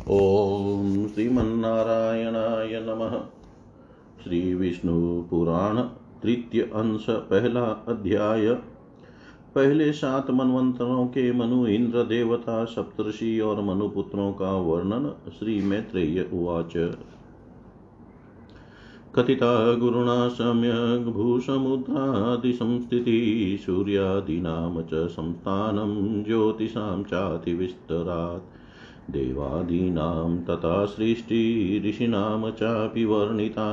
ॐ श्रीमन्नारायणाय नमः। श्रीविष्णुपुराण तृतीय अंश, पहला अध्याय। पहले सात मनवंतरों के मनु इंद्र देवता सप्तषि और मनुपुत्रों का वर्णन श्री मैत्रेय उवाच। कथिता, गुरुणा, सम्यग् भूसमुद्रादिसंस्थितिः सूर्यादीनां च संस्थानं ज्योतिषां चातिविस्तरात्। देवादीनां तथा सृष्टिऋषीणां चापि वर्णिता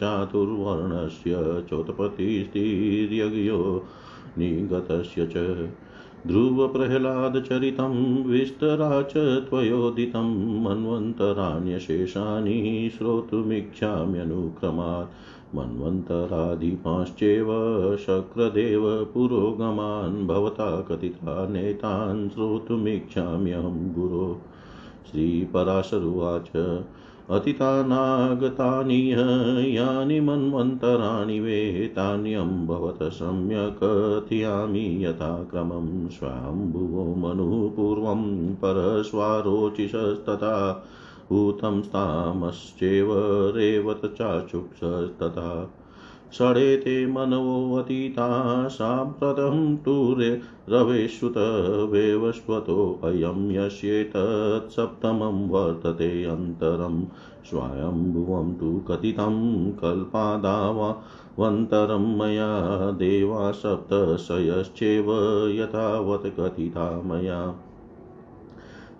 चातुर्वर्णस्य चोत्पत्तिस्थिर्यज्ञो निगतस्य च ध्रुवप्रह्लादचरितं विस्तरा च त्वयोदितं मन्वन्तराण्यशेषानि श्रोतुमिच्छाम्यनुक्रमात् मन्वन्तराधिपाश्चैव शक्रदेव पुरोगमान् भवता कथिता नेतान् श्रोतुमिच्छाम्यहं गुरो श्रीपराशरुवाच। अतीतानागतानि यानि मन्वन्तराणि वेतान्यं भवत सम्यक् कथयामि यथाक्रमं। स्वाम्भुवो मनुः पूर्वं परस्वारोचिषस्तथा हूतं स्तामश्चैव रेवत चाचुक्षस्तथा षडेते मनवोऽतीता साम्प्रतं तु रवेश्रुत वेवस्वतोऽयं यस्येतत् सप्तमं वर्तते अन्तरं स्वायम्भुवं तु कथितं कल्पादावन्तरं मया देवा सप्तशयश्चैव यथावत् कथिता मया।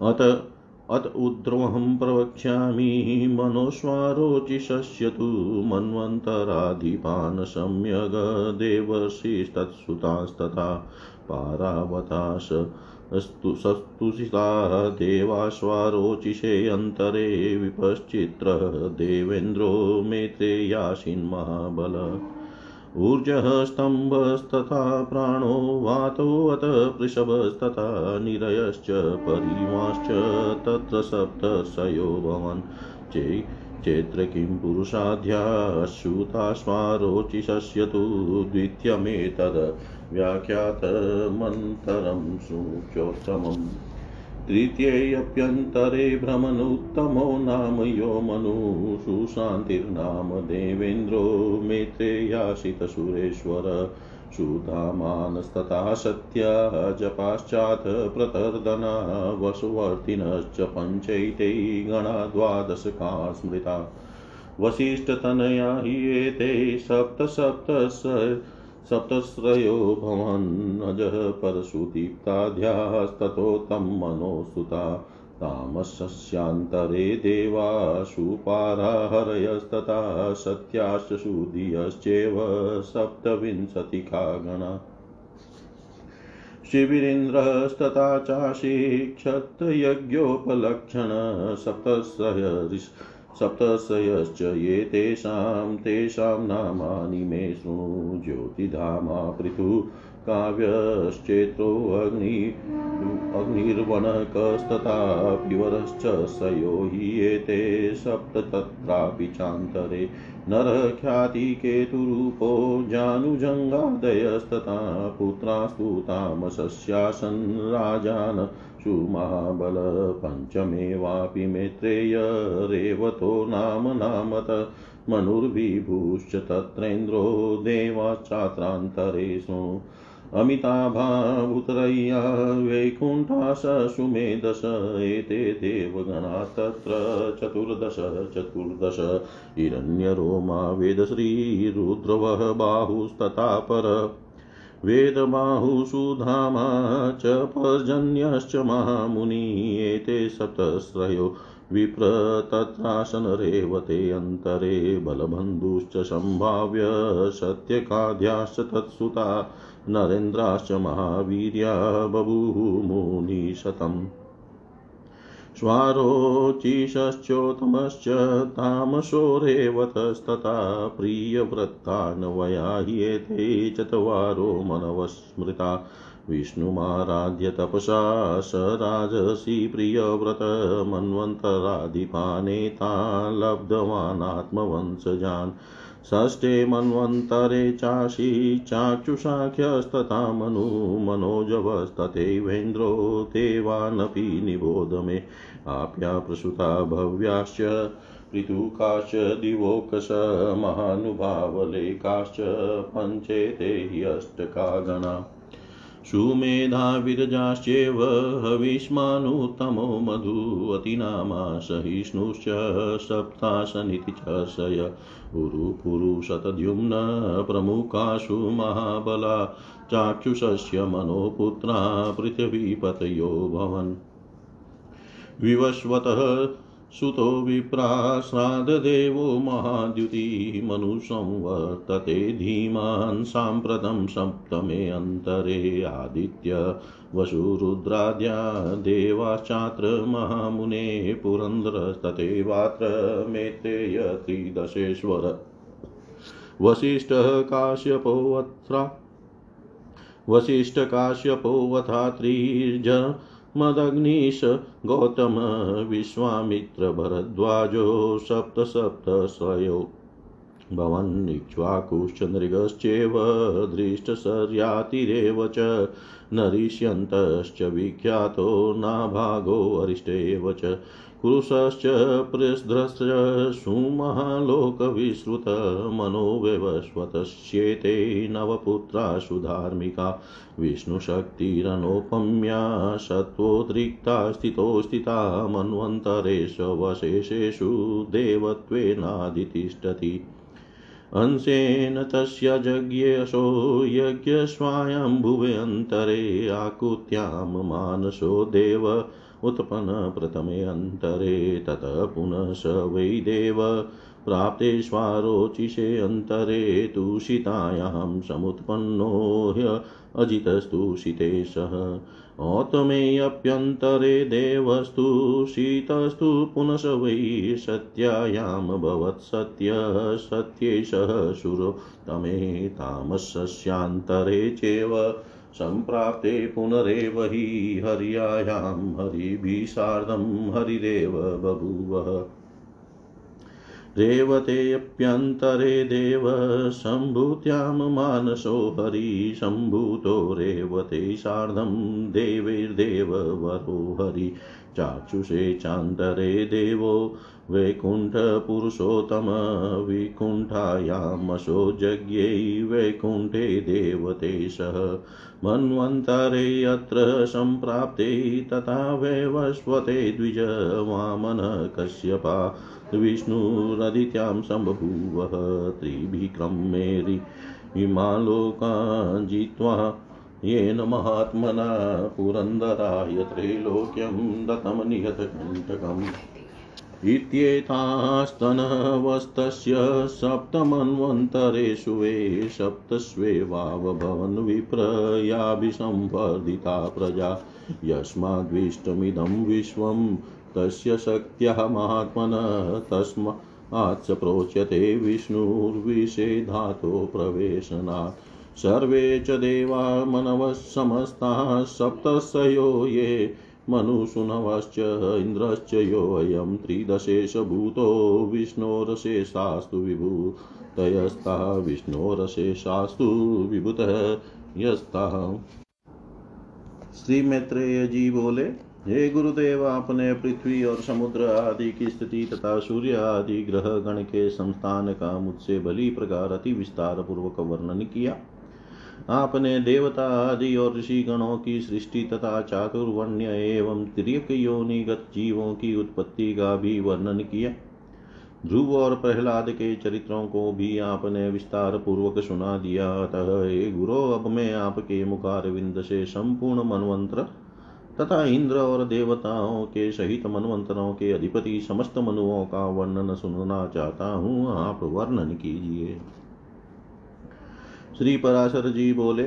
अत अत ऊर्ध्वहं प्रवक्ष्यामि मनोस्वारोचिषस्य तु मन्वन्तराधिपान् सम्यग्देवर्षिस्तत्सुतास्तथा पारावतास सस्तुषिता देवाश्वारोचिषे अन्तरे विपश्चित्र देवेन्द्रो मेत्रेयाशिन्महाबल ऊर्जः स्तम्भस्तथा प्राणो वातोऽत वृषभस्तथा निरयश्च परिवाश्च तत्र सप्तशयो भवन् चे, चेत्र किं पुरुषाध्याश्रुताश्वारोचिषस्य तु द्वितीयमेतद् व्याख्यातमन्तरं सूच्योत्तमम् तृतीयेऽप्यन्तरे भ्रमनुत्तमो नाम यो मनुः सुशान्तिर्नाम देवेन्द्रो मेत्रेयाशितसुरेश्वर सुधामानस्तथा सत्या जपाश्चात् प्रतर्दना वसुवर्तिनश्च पञ्चैते गणा द्वादशका स्मृता वसिष्ठतनया हि एते सप्त सप्त सप्तश्रयो भवन्नजः परशुदीप्ताध्यास्ततो तं मनोस्तुता तामसस्यान्तरे देवाशुपाराहरयस्तथा सत्याश्च शूधियश्चैव सप्तविंशतिका गणा शिबिरेन्द्रस्तथा चाशिक्षत्रयज्ञोपलक्षण सप्तशय सप्तशयश्च ये तेषां नामानि मे शृणु ज्योतिधामा पृथु काव्यश्चेत्रोऽग्नि अग्निर्वणकस्तथा पिवरश्च सयो हि एते सप्त तत्रापि चान्तरे। नरख्यातिकेतुरूपो जानुजङ्गादयस्तथा पुत्रास्तु तामसस्यासन् राजान् सुमहाबल पञ्चमेवापि मेत्रेय रेवतो नाम नामत मनुर्विभूश्च तत्रेन्द्रो देवाश्चात्रान्तरेषु अमिताभाभूतरय्या वैकुण्ठास सुमेधस एते देवगणा तत्र चतुर्दश चतुर्दश हिरण्यरोमा वेदश्रीरुद्रवः बाहुस्तथा पर वेदबाहुसुधामा च पर्जन्यश्च महामुनि एते सप्तश्रयो विप्र तत्रासनरेवते अन्तरे बलबन्धुश्च सम्भाव्य सत्यकाद्याश्च तत्सुता नरेन्द्राश्च महावीर्या बभूः मुनिशतम् स्वारोचिषश्चोत्तमश्च तामसो रेवतस्तथा प्रियवृत्तान्वया ह्येते चत्वारो मनवस्मृता। विष्णुमाराध्य तपसा स राजसी प्रियव्रतमन्वन्तराधिपानेता लब्धवानात्मवंशजान्। षष्ठे मन्वन्तरे चाशी चाक्षुषाख्यस्तथा मनु मनोजवस्तथैवेन्द्रो देवानपि निबोध मे आप्या प्रसुता भव्याश्च, ऋतुकाश्च, दिवोकश महानुभावलेकाश्च पञ्चेते ह्यष्टका गणा सुमेधा विरजाश्चैव हविष्मानुत्तमो मधु अतिनामा सहिष्णुश्च सप्ताशनिति च शय उरुपुरुषतद्युम्न प्रमुखासु महाबला चाक्षुषस्य मनोपुत्रा पृथिवीपतयो भवन्। विवस्वतः सुतो विप्राश्राद्धदेवो महाद्युति मनुसंवर्तते धीमान् साम्प्रतं सप्तमे अन्तरे आदित्य वसुरुद्राद्या देवाश्चात्र महामुने पुरन्दरस्तथैवात्र मेत्रेय त्रिदशेश्वर वसिष्ठः काश्यपोऽत्रा त्रिर्ज मदग्निश गौतम विश्वामित्रभरद्वाजो सप्त सप्त स्वयो। भवन् इक्ष्वाकुश्चन्द्रिगश्चेव दृष्टसर्यातिरेव च नरिष्यन्तश्च विख्यातो नाभागो अरिष्टेव च पुरुषश्च प्रस्ध्रश्च सुमहालोकविश्रुतमनोव्यवस्वतश्चेते नवपुत्रासु धार्मिका। विष्णुशक्तिरनोपम्या सत्त्वोद्रिक्ता स्थितो स्थिता मन्वन्तरेष्वशेषेषु देवत्वेनादितिष्ठति। अंशेन तस्य यज्ञेशो यज्ञस्वायम्भुवे अन्तरे आकुत्यां मानसो देव उत्पन्न प्रथमे अन्तरे ततः पुनः स वै देव। प्राप्ते स्वारोचिषे अन्तरे तूषितायां समुत्पन्नो ह्य अजितस्तूषिते सः। औतमेऽप्यन्तरे देवस्तु, शीतस्तु पुनश वै सत्यायां भवत्सत्य सत्ये सह सुरोत्तमे तामसस्यान्तरे चैव। सम्प्राप्ते पुनरेव हि हर्यायां हरिभिः सार्धं हरिरेव बभूव। रेवतेऽप्यन्तरे देव, सम्भूत्यां मानसो हरि, सम्भूतो रेवते सार्धं देवैर्देव वरो हरि। चाक्षुषे चान्तरे देवो वैकुण्ठपुरुषोत्तम विकुण्ठायामशो यज्ञै वैकुण्ठे देवते सह मन्वन्तरे अत्र सम्प्राप्ते तथा वैवस्वते द्विज वामन कश्यपा, विष्णुरदित्यां सम्बभूवः त्रिभिक्रमेरि इमालोकान् जित्वा येन महात्मना पुरन्दराय त्रैलोक्यं दत्तं निहतकण्टकम् इत्येतास्तनवस्तस्य सप्तमन्वन्तरेषु वे सप्तस्वेवावभवन् विप्रयाभिसंवर्धिता प्रजा। यस्माद्विष्टमिदं विश्वं तस्य शक्त्यः महात्मनः तस्मात् स प्रोच्यते विष्णुर्विषेधातो प्रवेशनात्। सर्वे च देवा मनवः समस्ताः सप्तशयो ये मनुसुनवश्च इन्द्रश्च योऽयं त्रिदशेषभूतो विष्णोरशेषास्तु विभूतयस्ताः विष्णोरशेषास्तु विभूतः यस्ताः। श्री मैत्रेय जी बोले, हे गुरुदेव, आपने पृथ्वी और समुद्र आदि की स्थिति तथा सूर्य आदि ग्रह गण के संस्थान का मुझसे भली प्रकार अति विस्तार पूर्वक वर्णन किया। आपने देवता आदि और ऋषि गणों की सृष्टि तथा चातुर्वण्य एवं तिरक योनिगत जीवों की उत्पत्ति का भी वर्णन किया। ध्रुव और प्रहलाद के चरित्रों को भी आपने विस्तार पूर्वक सुना दिया। अतः हे गुरु, अब मैं आपके मुखारविंद से संपूर्ण मनवंत्र तथा इंद्र और देवताओं के सहित मनवंतरों के अधिपति समस्त मनुओं का वर्णन सुनना चाहता हूँ। आप वर्णन कीजिए। श्री पराशर जी बोले,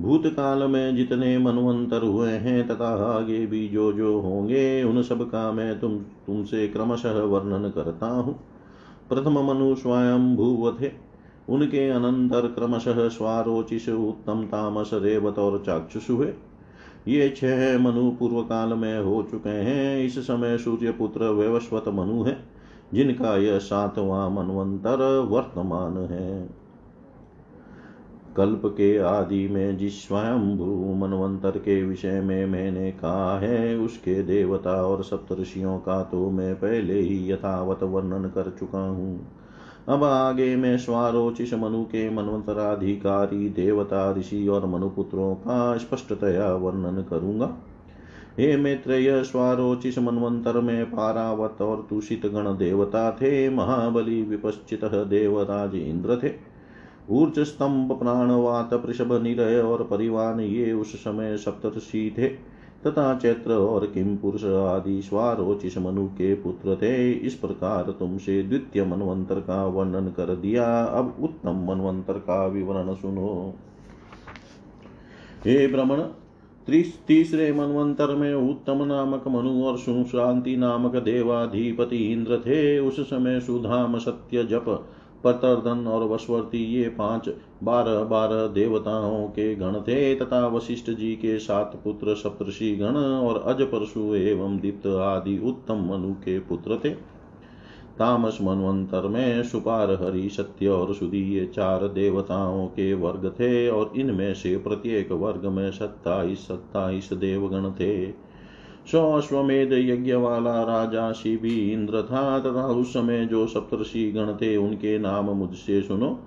भूतकाल में जितने मनवंतर हुए हैं, तथा आगे भी जो जो होंगे, उन सब का मैं तुम, तुमसे क्रमशः वर्णन करता हूँ। प्रथम मनु स्वयं भूव थे उनके अनंतर क्रमशः स्वारोचिष, उत्तम तामस, रेवत और चाक्षुष हुए। ये छह मनु पूर्व काल में हो चुके हैं, इस समय सूर्य पुत्र व्यवस्वत मनु है, जिनका यह सातवां मनवंतर वर्तमान है। कल्प के आदि में जिस स्वयंभू मनवंतर के विषय में मैंने कहा है, उसके देवता और सप्तषियों का तो मैं पहले ही यथावत वर्णन कर चुका हूँ। अब आगे मैं स्वारोचिष मनु के मनवंतराधिकारी, देवता, ऋषि और मनुपुत्रों का स्पष्टतया वर्णन करूँगा। हे मैत्रेय, स्वारोचिष मनवंतर, में पारावत और दूषित गण देवता थे, महाबली विपश्चित देवराज इंद्र थे। ऊर्ज स्तंभ प्राणवात पृषभ निरय और परिवान ये उस समय सप्तर्षि थे तथा चैत्र और किम पुरुष आदि स्वारोचिष मनु के पुत्र थे। इस प्रकार तुमसे द्वितीय मनवंतर का वर्णन कर दिया। अब उत्तम मनवंतर का विवरण सुनो। हे भ्रमण तीसरे मनवंतर में उत्तम नामक मनु और सुशांति नामक देवाधिपति इंद्र थे। उस समय सुधाम सत्य जप पतर्दन और वशवर्ती ये पाँच बारह बारह देवताओं के गण थे, तथा वशिष्ठ जी के सात पुत्र सप्तषि गण और अज परशु एवं दीप्त आदि उत्तम मनु के पुत्र थे। तामस मनवंतर में सुपार हरि सत्य और सुधी ये चार देवताओं के वर्ग थे, और इनमें से प्रत्येक वर्ग में सत्ताईस सत्ताईस देवगण थे। सौ अश्वमेध यज्ञ वाला राजा शिवी इंद्र था तथा उस समय जो सप्तर्षि गण थे उनके नाम मुझसे सुनो।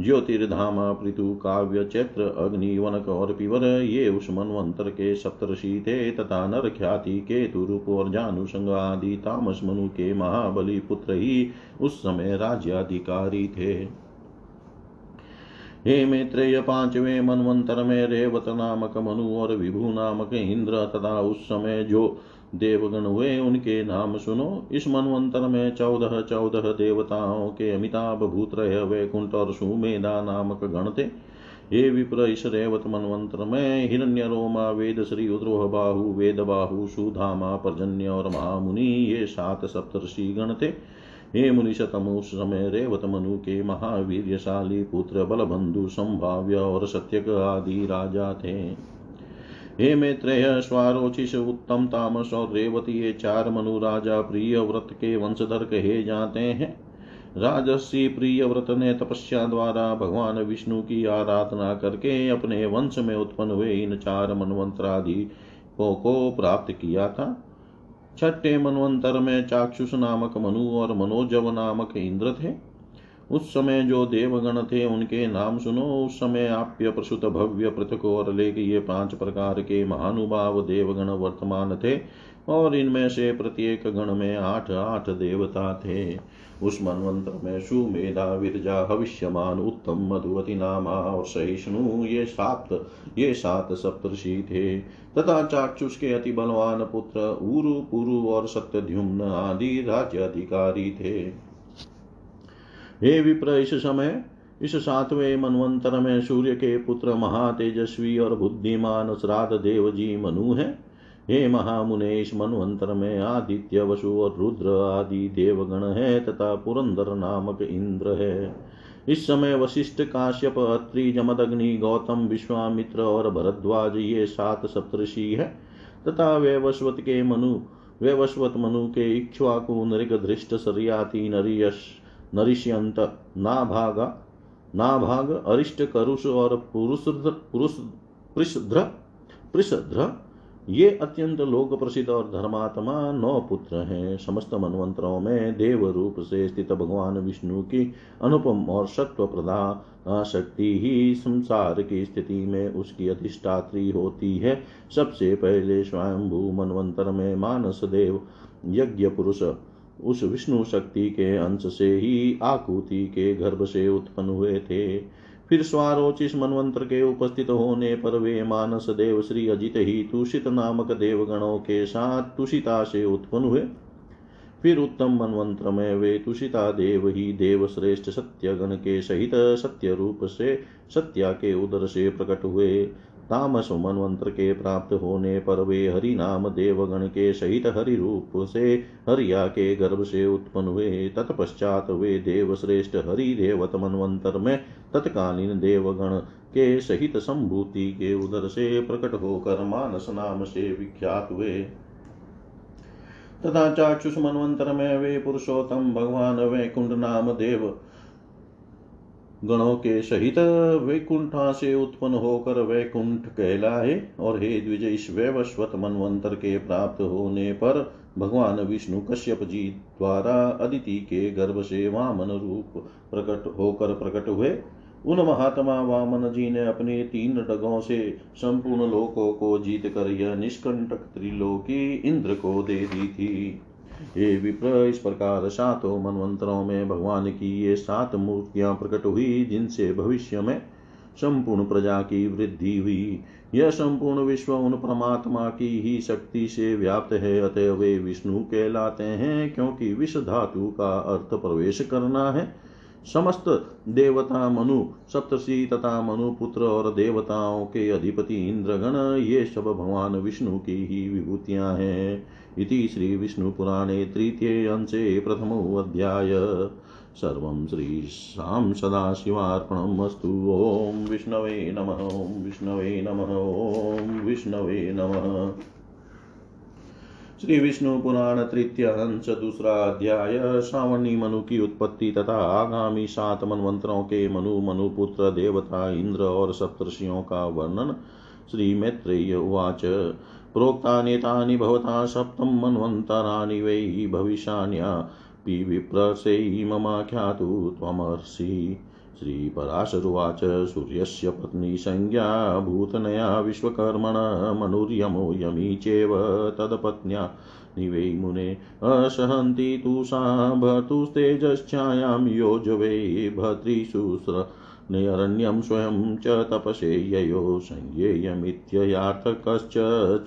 ज्योतिर्धामा पृथु काव्य चैत्र अग्नि वनक और पिवर, ये उस मनवंतर के सप्तर्षि थे, तथा नर ख्याति के तुरूप और जानुसंग आदि तामस मनु के महाबली पुत्र ही उस समय राज्याधिकारी थे। हे मैत्रेय पाँचवें मनवंतर में रेवत नामक मनु और विभु नामक इंद्र तथा उस समय जो देवगण हुए, उनके नाम सुनो। इस मनवंतर में चौदह चौदह देवताओं के अमिताभ भूत्रय वैकुंठ और सुमेधा नामक गण थे। हे विप्र, इस रेवत मनवंतर में हिरण्य रोमा, वेद श्री उद्रोह बाहु, वेद बाहु, सुधामा, पर्जन्य और महामुनि, ये सात सप्तर्षि गण थे। हे मुनिशतम उस समय रेवत मनु के महावीरशाली पुत्र बलबंधु संभाव्य और सत्यक आदि राजा थे। हे मैत्रेय स्वारोचिष उत्तम तामस और रेवती, ये चार मनु राजा प्रिय व्रत के वंशधर कहे जाते हैं। राजसी प्रिय व्रत ने तपस्या द्वारा भगवान विष्णु की आराधना करके अपने वंश में उत्पन्न हुए इन चार मनवंतरादि को प्राप्त किया था। छठे मनवंतर में चाक्षुष नामक मनु और मनोजव नामक इंद्र थे। उस समय जो देवगण थे, उनके नाम सुनो। उस समय आप्य प्रसुत भव्य पृथक और लेख ये पाँच प्रकार के महानुभाव देवगण वर्तमान थे और इनमें से प्रत्येक गण में आठ आठ देवता थे। उस मनवंतर में सुमेधा, विरजा, हविष्यमान, उत्तम, मधुवती नामा और सहिष्णु, ये सात ये सात सप्तषि थे। तथा चाक्षुष के अति बलवान पुत्र उरु पुरु और सत्यध्युम्न आदि राज्य अधिकारी थे। हे विप्र, इस समय, इस सातवें मनवंतर में सूर्य के पुत्र महातेजस्वी और बुद्धिमान श्राद्ध देव जी मनु है। हे महामुने, इस मनवंतर में आदित्य, वसु और रुद्र आदि देवगण है तथा पुरंदर नामक इंद्र है। इस समय वशिष्ठ काश्यप अत्रि जमदग्नि गौतम, विश्वामित्र और भरद्वाज ये सात सप्तषि है। तथा वैवस्वत के मनु, वैवस्वत मनु के इक्ष्वाकु नृग धृष्ट सरियाति, नरियश नरिष्यंत नाभागा, नाभाग, अरिष्ट, करुष और पुरुष पुरुष पृषध्र पृषध्र ये अत्यंत लोक प्रसिद्ध और धर्मात्मा नौ पुत्र हैं। समस्त मनवंतरों में देव रूप से स्थित भगवान विष्णु की अनुपम और सत्व प्रधान शक्ति ही संसार की स्थिति में उसकी अधिष्ठात्री होती है। सबसे पहले स्वयंभू मनवंतर में मानस देव, यज्ञ पुरुष, उस विष्णु शक्ति के अंश से ही आकुति के गर्भ से उत्पन्न हुए थे। फिर स्वारोचिस मनवंत्र के उपस्थित होने पर वे मानस देव श्री अजित ही तुषित नामक देवगणों के साथ तुषिता से उत्पन्न हुए। फिर उत्तम मनवंत्र में वे तुषिता देव ही देव श्रेष्ठ सत्यगण के सहित सत्य रूप से सत्या के उदर से प्रकट हुए। तामस मनवंत्र के प्राप्त होने पर वे हरि नाम देवगण के सहित हरि रूप से हरिया के गर्भ से उत्पन्न हुए। तत्पश्चात वे देव श्रेष्ठ हरि देवत मनवंतर में तत्कालीन देवगण के सहित संभूति के उदर से प्रकट होकर मानस नाम से विख्यात हुए। तथा चाक्षुष मनवंतर में वे पुरुषोत्तम भगवान वैकुंठ नाम देव गणों के सहित वैकुंठा से उत्पन्न होकर वैकुंठ कहलाए, और हे द्विज इस वैवस्वत मनवंतर के प्राप्त होने पर भगवान विष्णु कश्यप जी द्वारा अदिति के गर्भ से वामन रूप प्रकट होकर प्रकट हुए। उन महात्मा वामन जी ने अपने तीन डगों से संपूर्ण लोकों को जीत कर यह निष्कंटक त्रिलोकी इंद्र को दे दी थी। ये विप्र, इस प्रकार सातों मनवंतरों में भगवान की ये सात मूर्तियाँ प्रकट हुई, जिनसे भविष्य में संपूर्ण प्रजा की वृद्धि हुई। यह संपूर्ण विश्व उन परमात्मा की ही शक्ति से व्याप्त है, अतः वे विष्णु कहलाते हैं, क्योंकि विष धातु का अर्थ प्रवेश करना है। समस्त देवता मनु, सप्तषि तथा मनु पुत्र और देवताओं के अधिपति इंद्रगण, ये सब भगवान विष्णु की ही विभूतियाँ हैं। इति श्रीविष्णुपुराणे तृतीये अंशे प्रथमोऽध्याय सर्वं श्रीशां सदाशिवार्पणम् अस्तु। ॐ विष्णवे नमः, ॐ विष्णवे नमः, ॐ विष्णवे नमः। श्री विष्णु पुराण तृतीय अंश, दूसरा अध्याय। श्रावणी मनु की उत्पत्ति तथा आगामी सात मनवंतरों के मनु मनु पुत्र देवता, इंद्र और सप्तर्षियों का वर्णन श्री मैत्रेय उवाच। प्रोक्तानि तानि भवता सप्तं मन्वन्तराणि वै भविष्यान्यापि विप्रसै ममाख्यातु त्वमर्षि। श्रीपराशरुवाच सूर्यस्य पत्नी संज्ञा भूतनया विश्वकर्मण मनुर्यमो यमी चेव तदपत्न्या। निवै मुने असहन्ति तु सा भर्तुस्तेजश्चायां योजवे भर्तृशुस्र निरण्यं स्वयं च तपसे ययो संज्ञेयमित्ययार्थकश्च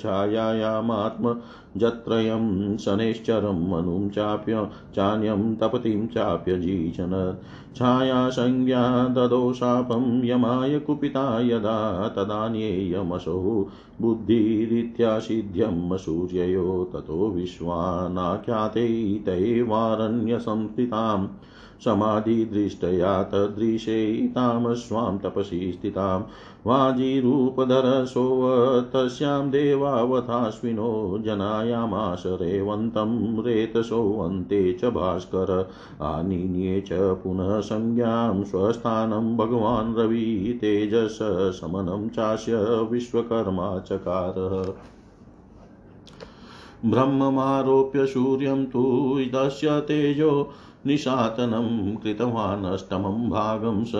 छायायामात्मजत्रयं शनैश्चरं मनुं चाप्य चान्यं तपतिं चाप्यजीचन छायासंज्ञा ददो शापं यमाय कुपिता यदा तदान्येयमसौ बुद्धिरित्यासिध्यं सूर्ययो ततो विश्वानाख्याते तैवारण्यसंस्थिताम् समाधिदृष्टया तदृशे तां स्वां तपसि स्थितां। वाजीरूपधरसो तस्यां देवावथाश्विनो जनायामाश रेवन्तं रेतसो अन्ते च भास्कर। आनीन्ये च पुनः संज्ञां स्वस्थानं भगवान् रवि तेजस समनं चास्य विश्वकर्मा चकारः। ब्रह्ममारोप्य सूर्यं तु इदस्य तेजो निशातनं कृतवानष्टमं भागं स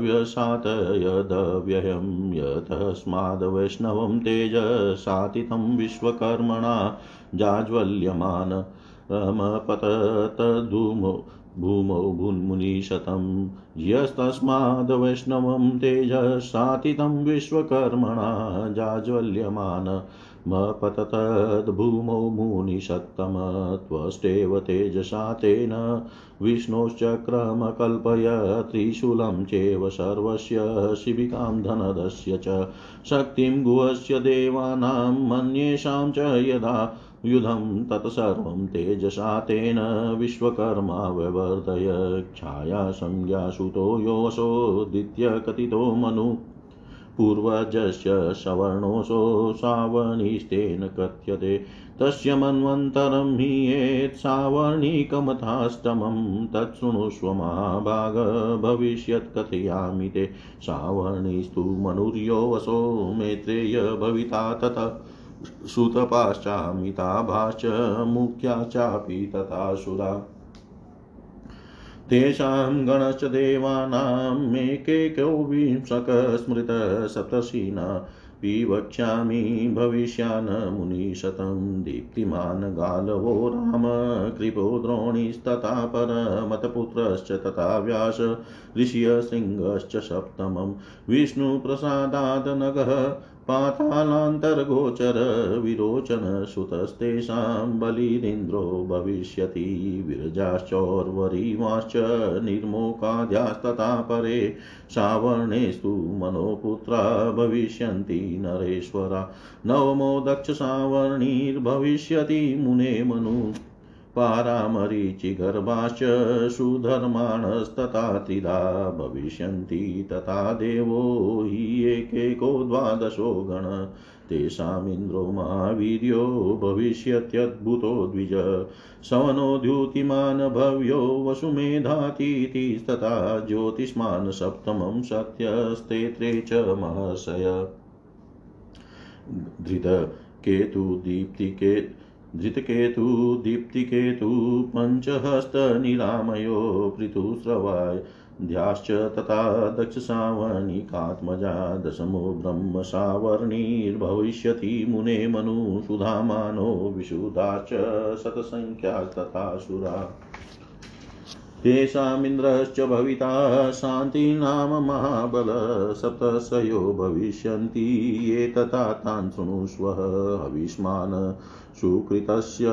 व्यसात यदव्ययं यतस्माद्वैष्णवं तेजसातितं विश्वकर्मणा जाज्वल्यमानमपततद्धूमो भूमौ भून्मुनिशतं यस्तस्माद्वैष्णवं तेजसातितं विश्वकर्मणा जाज्वल्यमान मपततद्भूमौ मुनिषत्तम त्वष्टेव तेजसा तेन विष्णोश्चक्रमकल्पय त्रिशूलं चेव सर्वस्य शिबिकां धनदस्य च शक्तिं गुहस्य देवानां मन्येषां च यदा युधं तत्सर्वं तेजसा तेन विश्वकर्मा व्यवर्धय छाया संज्ञासुतो योऽसोदित्यकथितो मनु। पूर्वजस्य सवर्णोऽसो सावर्णिस्तेन कथ्यते। तस्य मन्वन्तरं हि येत् सावर्णिकमथाष्टमं तच्छृणुष्व महाभाग भविष्यत् कथयामि ते। सावर्णिस्तु मनुर्यो वसो मैत्रेय भविता ततः। सुतपाश्चामिताभाश्च मुख्या चापि तथा सुरा। तेषां गणश्च देवानामेकेको विंशकस्मृतसप्तशीना विवक्ष्यामि भविष्यान् मुनिशतं दीप्तिमान् गालवो राम, कृपो द्रोणीस्तथा परमतपुत्रश्च तथा व्यास ऋषियशृङ्गश्च सप्तमं। विष्णुप्रसादात् नगः पातालान्तर्गोचर विरोचनसुतस्तेषां बलिरिन्द्रो भविष्यति विरजाश्चोर्वरीवाश्च निर्मोकाद्यास्तथा परे सावर्णेस्तु मनोपुत्रा भविष्यन्ति नरेश्वरा नवमो दक्षसावर्णिर्भविष्यति मुने मनु पारामरीचिगर्भाश्च सुधर्माणस्तथा त्रिधा भविष्यन्ति तथा देवो हि एकेको द्वादशो गण। तेषामिन्द्रो महावीर्यो भविष्यत्यद्भुतो द्विज। सवनो द्युतिमान् भव्यो वसुमेधातीतिस्तथा ज्योतिष्मान् सप्तमं सत्यस्तेत्रे च महर्षय धृतकेतुदीप्तिके धृतकेतु दीप्तिकेतु पञ्चहस्तनिरामयो पृथुस्रवाय, ध्याश्च तथा दक्षसावर्णिकात्मजा दशमो ब्रह्मसावर्णिर्भविष्यति मुने मनुसुधामानो विशुधाश्च शतसङ्ख्या तथा सुरा तेषामिन्द्रश्च भविता शान्तिनाम महाबल, सप्तशयो भविष्यन्ति, ये तथा तान् शृणुष्व हविष्मान्। सुकृतस्य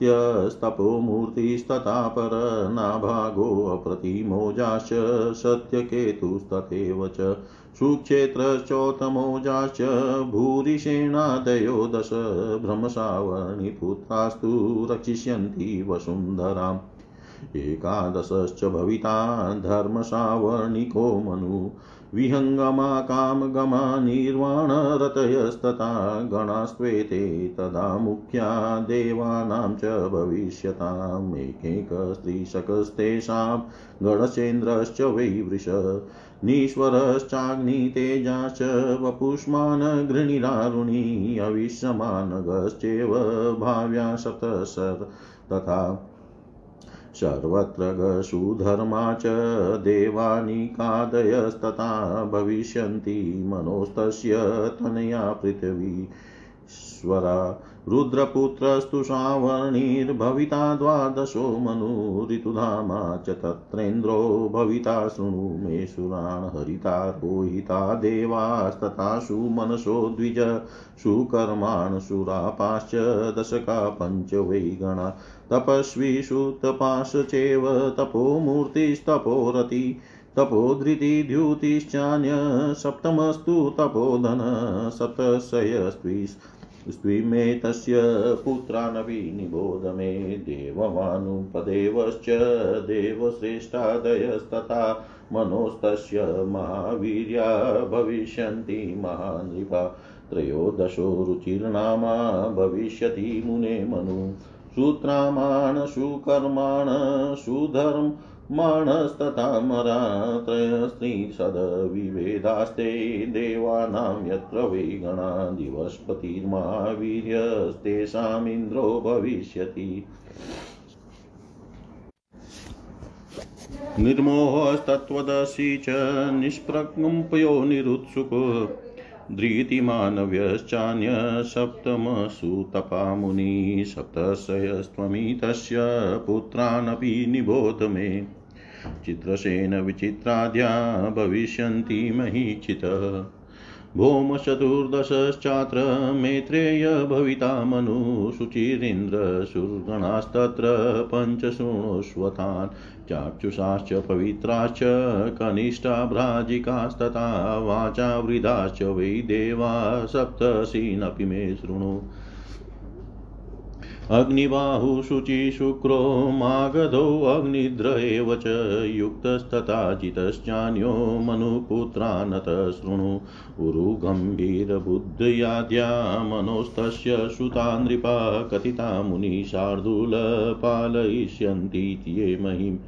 त्यस्तपोमूर्तिस्तथा परनाभागोऽप्रतिमोजाश्च सत्यकेतुस्तथैव च सुक्षेत्रश्चोत्तमोजाश्च भूरिषेणादयो दश भ्रमसावर्णिपुत्रास्तु रक्षिष्यन्ति वसुन्धराम्। एकादशश्च भविता धर्मसावर्णिको मनु विहङ्गमा कामगमा निर्वाणरतयस्तथा गणास्त्वेते तदा मुख्या देवानां च भविष्यताम् एकैकस्त्रीशकस्तेषां गणचेन्द्रश्च वै वृष नीश्वरश्चाग्नितेजाश्च वपुष्मान् गृणिरारुणी अविश्यमानगश्चैव भाव्या सप्तसर् तथा सर्वत्र सुधर्मा च देवानिकादयस्तथा भविष्यन्ति मनोस्तस्य तनया पृथिवीश्वरा रुद्रपुत्रस्तु सावर्णिर्भविता द्वादशो मनु ऋतुधामा च तत्रेन्द्रो भविता शृणु मे सुरान् हरिता रोहिता देवास्तथा सुमनसो द्विज सुकर्मान् सुरापाश्च दशका पञ्च वै गणा तपस्वीषु तपाश चैव तपोमूर्तिस्तपोरति तपोधृतिद्युतिश्चान्य सप्तमस्तु तपोधन सप्तशयस्त्विस् स्त्विमेतस्य पुत्रानपि निबोध मे देववानुपदेवश्च देवश्रेष्ठादयस्तथा मनोस्तस्य महावीर्या भविष्यन्ति महानृपा। त्रयोदशो रुचिर्नामा भविष्यति मुने मनु। सूत्रामाण, सुकर्माण, सुधर्म माणस्तथा मरात्रयस्त्रीसदविभेदास्ते देवानां यत्र वै गणा दिवस्पतिर्मावीर्यस्तेषामिन्द्रो भविष्यति। निर्मोहस्तत्त्वदसि च निष्प्रकम्पयो निरुत्सुको। धृतिमानव्यश्चान्य सप्तमसुतपामुनि सप्तशयस्त्वमितस्य पुत्रानपि निबोध मे। चित्रसेन विचित्राद्या भविष्यन्ति महीचितः भौमचतुर्दशश्चात्र मैत्रेय भविता मनु शुचिरिन्द्रशुर्गणास्तत्र पञ्चशृणुष्वतान् चाक्षुषाश्च पवित्राश्च कनिष्ठाभ्राजिकास्तथा वाचावृधाश्च वै देवा सप्तशीनपि मे शृणु। अग्निबाहु शुचि शुक्रो मागधोऽग्निद्र एव च युक्तस्तथा जितश्चान्यो मनुपुत्रानत शृणु उरुगम्भीरबुद्धयाद्या मनोस्तस्य श्रुता नृपा कथिता मुनिशार्दूलपालयिष्यन्तीति ये महिम्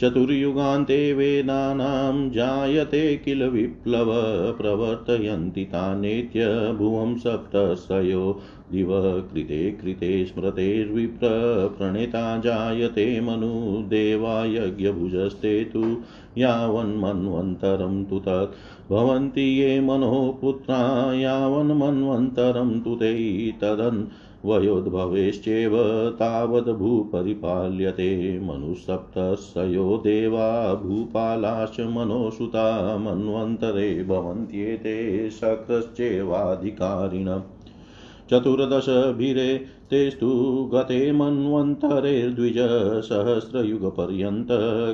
चतुर्युगान्ते वेदानां जायते किल विप्लव, प्रवर्तयन्ति तानेत्य भुवं सप्तशयो। दिव कृते कृते स्मृतेर्विप्र, प्रणेता जायते मनु, देवायज्ञभुजस्ते तु यावन्मन्वन्तरं तु तत्। भवन्ति ये मनोः पुत्रा, यावन्मन्वन्तरं तु ते तदन् वयोद्भवेश्चेव तावद्भूपरिपाल्यते मनुसप्तशयो देवा भूपालाश्च मनोसुता मन्वन्तरे भवन्त्येते शक्रश्चैवाधिकारिणम् चतुर्दशभिरे तेस्तु गते मन्वन्तरेर्द्विजसहस्रयुगपर्यन्त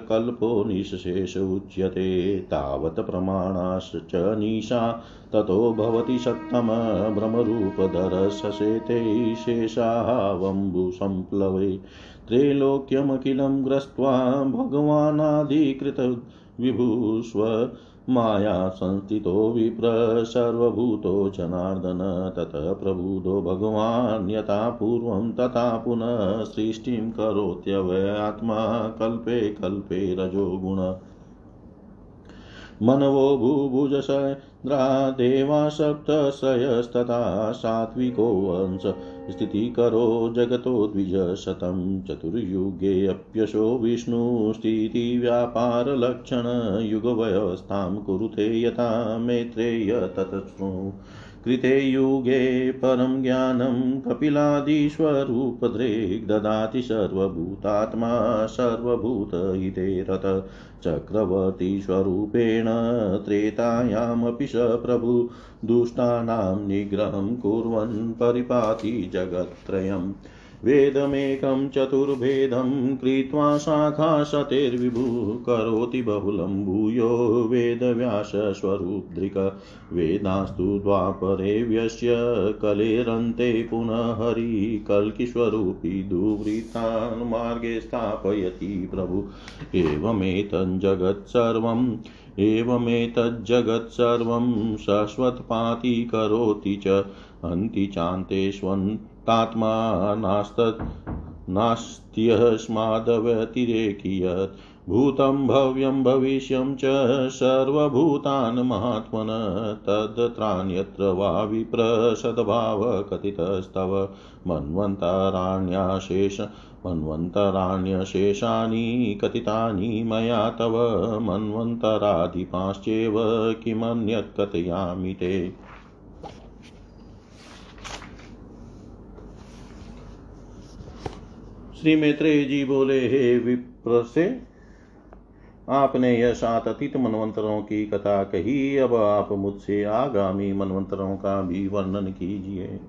कल्पो निःशेष उच्यते तावत् प्रमाणाश्च निशा। ततो भवति सत्तमभ्रमरूपधरससेते शेषावम्बुसम्प्लवे त्रैलोक्यमखिलं ग्रस्त्वा भगवानाधिकृत विभुस्व माया संस्थितो विप्र, सर्वभूतो जनार्दन ततः प्रबुधो भगवान् यथा पूर्वं, तथा पुनः सृष्टिं करोत्यव्यात्मा कल्पे कल्पे रजोगुण मनवो भूभुजसन्द्रा, देवा सप्तश्रयस्तथा सात्विकोऽंश स्थितिकरो जगतो लक्षण चतुर्युगेऽप्यशो विष्णुस्थितिव्यापारलक्षणयुगव्यवस्थां कुरुते यथा मैत्रेय ततस्तु कृते युगे परं ज्ञानं कपिलादिस्वरूपदृक् ददाति सर्वभूतात्मा सर्वभूतहिते रत चक्रवर्तीस्वरूपेण त्रेतायामपि स प्रभु दुष्टानां निग्रहं कुर्वन् परिपाति जगत्त्रयम्। वेदमेकं चतुर्भेदं कृत्वा शाखाशतेर्विभु करोति बहुलं भूयो वेदव्यासस्वरूपधृक। वेदास्तु द्वापरे व्यस्य कलेरन्ते पुनः हरिकल्किस्वरूपी दुवृत्तान् मार्गे स्थापयति प्रभु। एवमेतज्जगत्सर्वम् एवमेतज्जगत्सर्वं शाश्वतपाति करोति च। चान्तेष्वन्तात्मा नास्तत् नास्त्यस्मादव्यतिरेकि यत् भूतं भव्यं भविष्यं च सर्वभूतान् महात्मन तदत्रान्यत्र वा विप्रसद्भावकथितस्तव। मन्वन्तराण्याशेष मन्वन्तराण्यशेषानि कथितानि मया तव मन्वन्तराधिपाश्चैव किमन्यत् कथयामि ते। श्री मैत्रेय जी बोले हे विप्र से आपने यह सात अतीत मनवंतरों की कथा कही, अब आप मुझसे आगामी मनवंतरों का भी वर्णन कीजिए।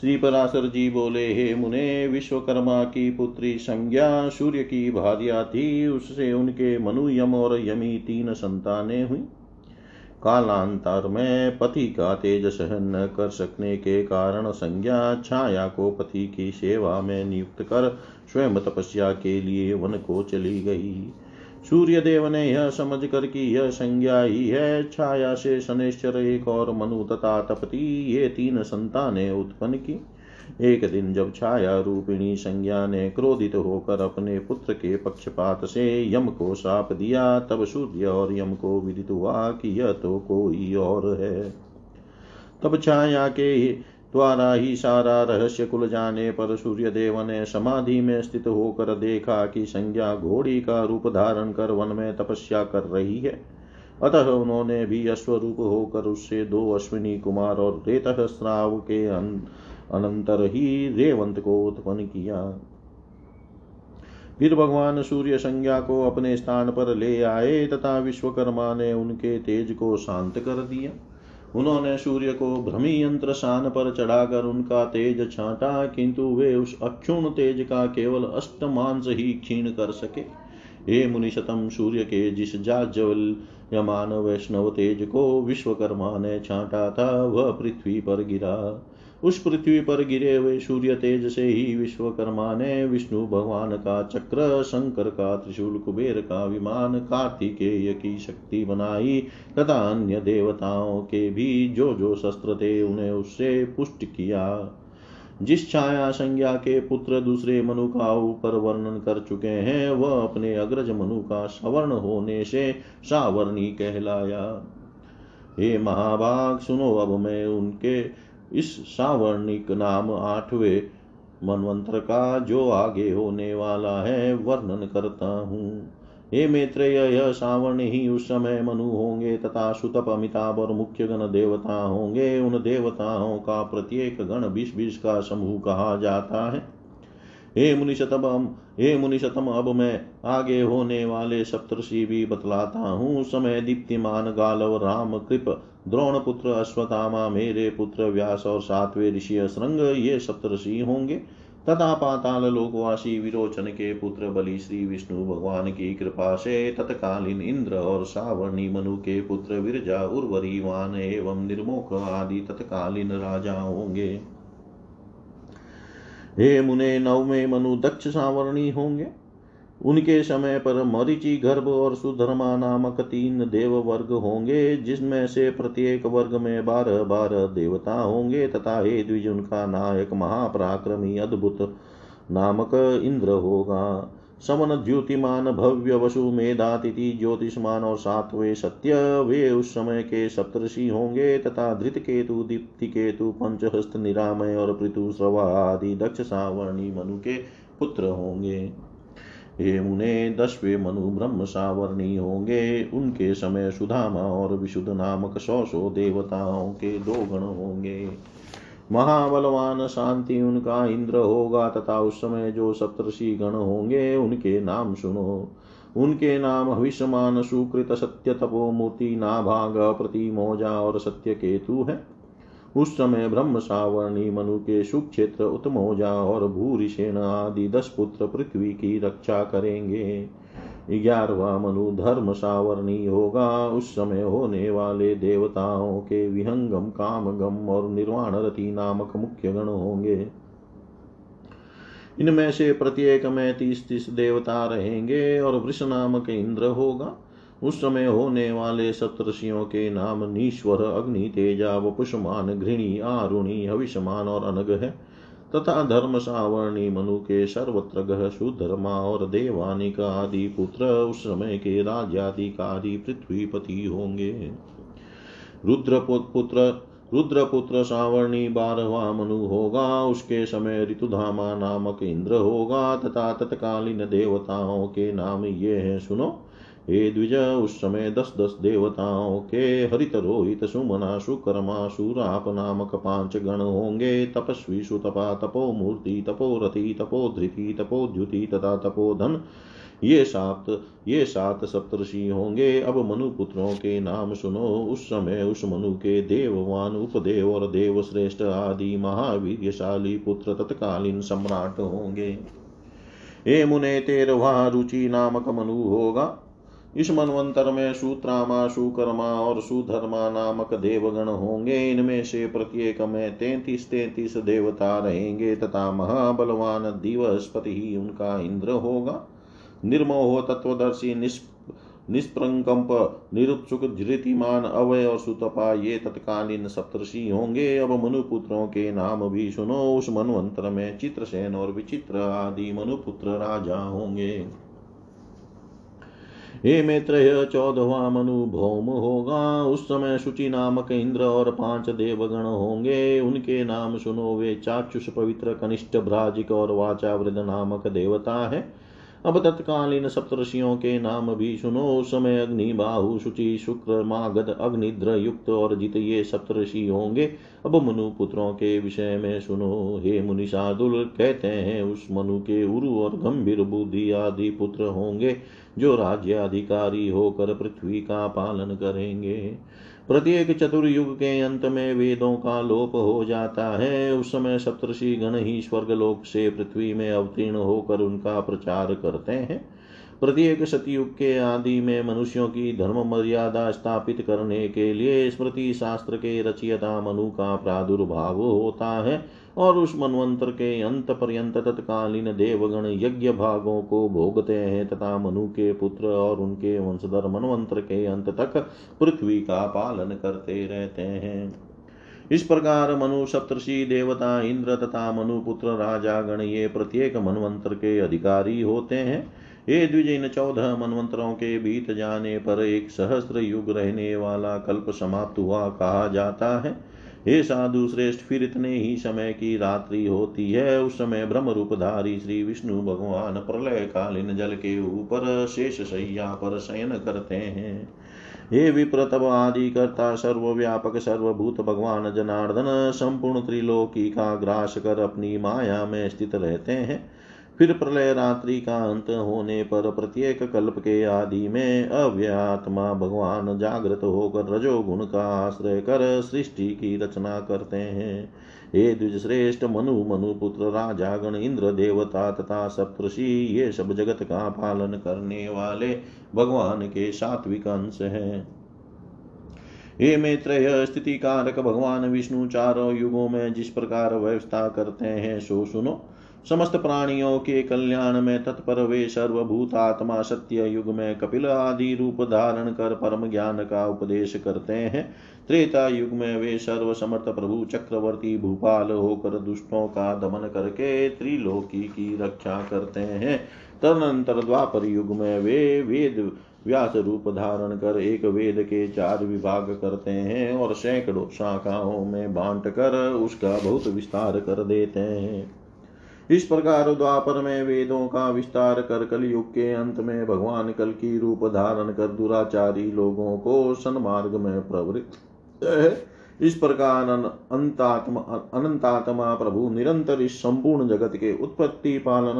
श्री पराशर जी बोले हे मुने, विश्वकर्मा की पुत्री संज्ञा, सूर्य की भार्या थी, उससे उनके मनु यम और यमी तीन संतानें हुई। कालांतर में पति का तेज सहन न कर सकने के कारण संज्ञा छाया को पति की सेवा में नियुक्त कर स्वयं तपस्या के लिए वन को चली गई। सूर्य देव ने यह समझ कर कि यह संज्ञा ही। है छाया से शनेश्वर एक और मनु तथा तपति, ये तीन संतानें उत्पन्न की। एक दिन जब छाया रूपिणी संज्ञा ने क्रोधित होकर अपने पुत्र के पक्षपात से यम को साप दिया, तब सूर्य और यम को विदित हुआ कि यह तो कोई और है। तब छाया के द्वारा ही सारा रहस्य खुल जाने पर सूर्य देव ने समाधि में स्थित होकर देखा कि संज्ञा घोड़ी का रूप धारण कर वन में तपस्या कर रही है। अतः उन्होंने भी अश्वरूप होकर उससे दो अश्विनी कुमार और रेत श्राव के अनंतर ही रेवंत को उत्पन्न किया। फिर भगवान सूर्य संज्ञा को अपने स्थान पर ले आए तथा विश्वकर्मा ने उनके तेज को शांत कर दिया। उन्होंने सूर्य को भ्रमी यंत्र शान पर चढ़ाकर उनका तेज छाटा, किंतु वे उस अक्षुण तेज का केवल अष्टमांस ही क्षीण कर सके। हे मुनिशतम, सूर्य के जिस जाज्वल यमान वैष्णव तेज को विश्वकर्मा ने छाटा था, वह पृथ्वी पर गिरा। उस पृथ्वी पर गिरे हुए सूर्य तेज से ही विश्वकर्मा ने विष्णु भगवान का चक्र, शंकर का त्रिशूल, कुबेर का विमान, कार्तिकेय की शक्ति बनाई। तथा अन्य देवताओं के भी जो जो शस्त्र थे, उन्हें उससे पुष्ट किया। जिस छाया संज्ञा के पुत्र दूसरे मनु का ऊपर वर्णन कर चुके हैं, वह अपने अग्रज मनु का सवर्ण होने से सावर्णी कहलाया। हे महाभाग, सुनो अब मैं उनके इस सावर्णिक नाम आठवें मनवंत्र का जो आगे होने वाला है, वर्णन करता हूँ। हे मैत्रेय, यह सावर्ण ही उस समय मनु होंगे तथा सुतप, अमिताभ और मुख्य गण देवता होंगे। उन देवताओं का प्रत्येक गण बीस बीस का समूह कहा जाता है। हे मुनिशतम हे मुनिशतम, अब मैं आगे होने वाले सप्तर्षि भी बतलाता हूँ। समय दीप्तिमान, गालव, राम, कृप द्रोण पुत्र अश्वत्थामा, मेरे पुत्र, व्यास और सातवें ऋषि श्रृंग ये सप्तषि होंगे। तथा पाताल लोकवासी विरोचन के पुत्र बलि श्री विष्णु भगवान की कृपा से तत्कालीन इंद्र और सावर्णी मनु के पुत्र विरजा, उर्वरी, वान एवं निर्मोख आदि तत्कालीन राजा होंगे। हे मुने नवमे मनु, दक्ष सावर्णी होंगे। उनके समय पर मरीचि, गर्भ और सुधर्मा नामक तीन देव वर्ग होंगे जिसमें से प्रत्येक वर्ग में बारह बारह देवता होंगे, तथा हे द्विज उनका नायक महापराक्रमी अद्भुत नामक इंद्र होगा। समन द्युतिमान भव्य वसु मेधातिथि ज्योतिषमान और सातवें सत्य, वे उस समय के सप्तषि होंगे, तथा धृत केतु दीप्ति केतु पंचहस्त, निरामय और पृथु श्रवा आदि दक्ष सावर्णी मनु के पुत्र होंगे। हे मुने दसवें मनु ब्रह्म सावरणी होंगे। उनके समय सुधामा और विशुद्ध नामक सौ सौ देवताओं के दो गण होंगे। महाबलवान शांति उनका इंद्र होगा तथा उस समय जो सप्तषि गण होंगे, उनके नाम सुनो। उनके नाम हविष्यमान सुकृत सत्य तपो मूर्ति नाभाग प्रतिमोजा और सत्य केतु है। उस समय ब्रह्म सावर्णी मनु के सुक्षेत्र उत्मोजा और भूरिषेण आदि दस पुत्र पृथ्वी की रक्षा करेंगे। ग्यारहवा मनु धर्म सावर्णी होगा। उस समय होने वाले देवताओं के विहंगम, कामगम और निर्वाण रति नामक मुख्य गण होंगे। इनमें से प्रत्येक में तीस तीस देवता रहेंगे और वृष नामक इंद्र होगा। उस समय होने वाले सप्तषियों के नाम नीश्वर, अग्नि, तेजा वपुषमान घृणी, आरुणी हविषमान और अनग है। तथा धर्म सावर्णी मनु के सर्वत्र गह सुधर्मा और देवानिक आदि पुत्र उस समय के राज्याधिकारी, पृथ्वीपति होंगे। रुद्र पुत्र रुद्रपुत्र सावर्णी बारहवा मनु होगा। उसके समय ऋतुधामा नामक इंद्र होगा। तथा तत्कालीन देवताओं के नाम ये हैं, सुनो। हे द्विज उस समय दस दस देवताओं के हरित रोहित सुमना सुकर्मा सुराप नामक पाँच गण होंगे। तपस्वी, सुतपा तपो मूर्ति तपोरथी, तपोधृति, तपोद्युति तथा तपोधन। ये सात ये सात सप्तषि होंगे। अब मनु पुत्रों के नाम सुनो। उस समय उस मनु के देववान, उपदेव और देव श्रेष्ठ आदि महावीरशाली पुत्र तत्कालीन सम्राट होंगे। हे मुने तेरवा रुचि नामक मनु होगा। इस मनवंतर में सूत्रामा सुकर्मा और सुधर्मा नामक देवगण होंगे। इनमें से प्रत्येक में तैतीस तैतीस देवता रहेंगे तथा महाबलवान दिवस्पति ही उनका इंद्र होगा। निर्मोह, तत्वदर्शी, निष्प, निष्प्रकंप, निरुत्सुक, धृतिमान, अवय और सुतपा ये तत्कालीन सप्तषि होंगे। अब मनुपुत्रों के नाम भी सुनो। उस मनवंतर में चित्रसेन और विचित्र आदि मनुपुत्र राजा होंगे। हे मैत्रेय चौदहवा मनु भौम होगा। उस समय शुचि नामक इंद्र और पाँच देवगण होंगे। उनके नाम सुनो वे। चाक्षुष पवित्र कनिष्ठ भ्राजिक और वाचा वृद नामक देवता है। अब तत्कालीन सप्तषियों के नाम भी सुनो। उस समय अग्नि बाहु शुचि, शुक्र, मागध अग्निद्र युक्त और जित ये सप्तषि होंगे। अब मनु पुत्रों के विषय में सुनो। हे मुनि सादुल कहते हैं उस मनु के उरु और गंभीर बुद्धि आदि पुत्र होंगे। जो राज्य अधिकारी होकर पृथ्वी का पालन करेंगे। प्रत्येक चतुर्युग के अंत में वेदों का लोप हो जाता है। उस समय सप्तषि गण ही स्वर्गलोक से पृथ्वी में अवतीर्ण होकर उनका प्रचार करते हैं। प्रत्येक सतयुग के आदि में मनुष्यों की धर्म मर्यादा स्थापित करने के लिए स्मृति शास्त्र के रचयता मनु का प्रादुर्भाव होता है, और उस मनवंतर के अंत पर्यंत तत्कालीन देवगण यज्ञ भागों को भोगते हैं, तथा मनु के पुत्र और उनके वंशधर मनवंतर के अंत तक पृथ्वी का पालन करते रहते हैं। इस प्रकार मनु सप्तषि देवता इंद्र तथा मनु पुत्र राजा गण ये प्रत्येक मनवंतर के अधिकारी होते हैं। ये द्विज इन चौदह मनवंतरों के बीत जाने पर एक सहस्त्र युग रहने वाला कल्प समाप्त हुआ, कहा जाता है। हे साधु श्रेष्ठ, फिर इतने ही समय की रात्रि होती है। उस समय ब्रह्म रूपधारी श्री विष्णु भगवान प्रलय कालीन जल के ऊपर शेष शैया पर शयन करते हैं। हे विप्रतव आदि कर्ता सर्वव्यापक, सर्वभूत भगवान जनार्दन, संपूर्ण त्रिलोकी का ग्रास कर अपनी माया में स्थित रहते हैं। फिर प्रलय रात्रि का अंत होने पर प्रत्येक कल्प के आदि में अव्यात्मा भगवान जागृत होकर रजोगुण का आश्रय कर सृष्टि की रचना करते हैं। हे द्विजश्रेष्ठ मनु मनु पुत्र राजागण इंद्र, देवता तथा सप्तषि, ये सब जगत का पालन करने वाले भगवान के सात्विक अंश हैं। हे मैत्रेय स्थिति कारक भगवान विष्णु, चारों युगों में जिस प्रकार व्यवस्था करते हैं, सो सुनो। समस्त प्राणियों के कल्याण में तत्पर वे सर्वभूतात्मा सत्य युग में कपिल आदि रूप धारण कर परम ज्ञान का उपदेश करते हैं। त्रेता युग में वे सर्व समर्थ प्रभु चक्रवर्ती भूपाल होकर दुष्टों का दमन करके त्रिलोकी की रक्षा करते हैं। तदनंतर द्वापर युग में वे वेद व्यास रूप धारण कर एक वेद के चार विभाग करते हैं और सैकड़ों शाखाओं में बांट कर उसका बहुत विस्तार कर देते हैं। इस प्रकार द्वापर में वेदों का विस्तार कर कलयुग के अंत में भगवान कल की रूप धारण कर दुराचारी लोगों को सन्मार्ग में प्रवृत्त इस प्रकार अंतात्मा अनंतात्मा प्रभु निरंतर इस संपूर्ण जगत के उत्पत्ति पालन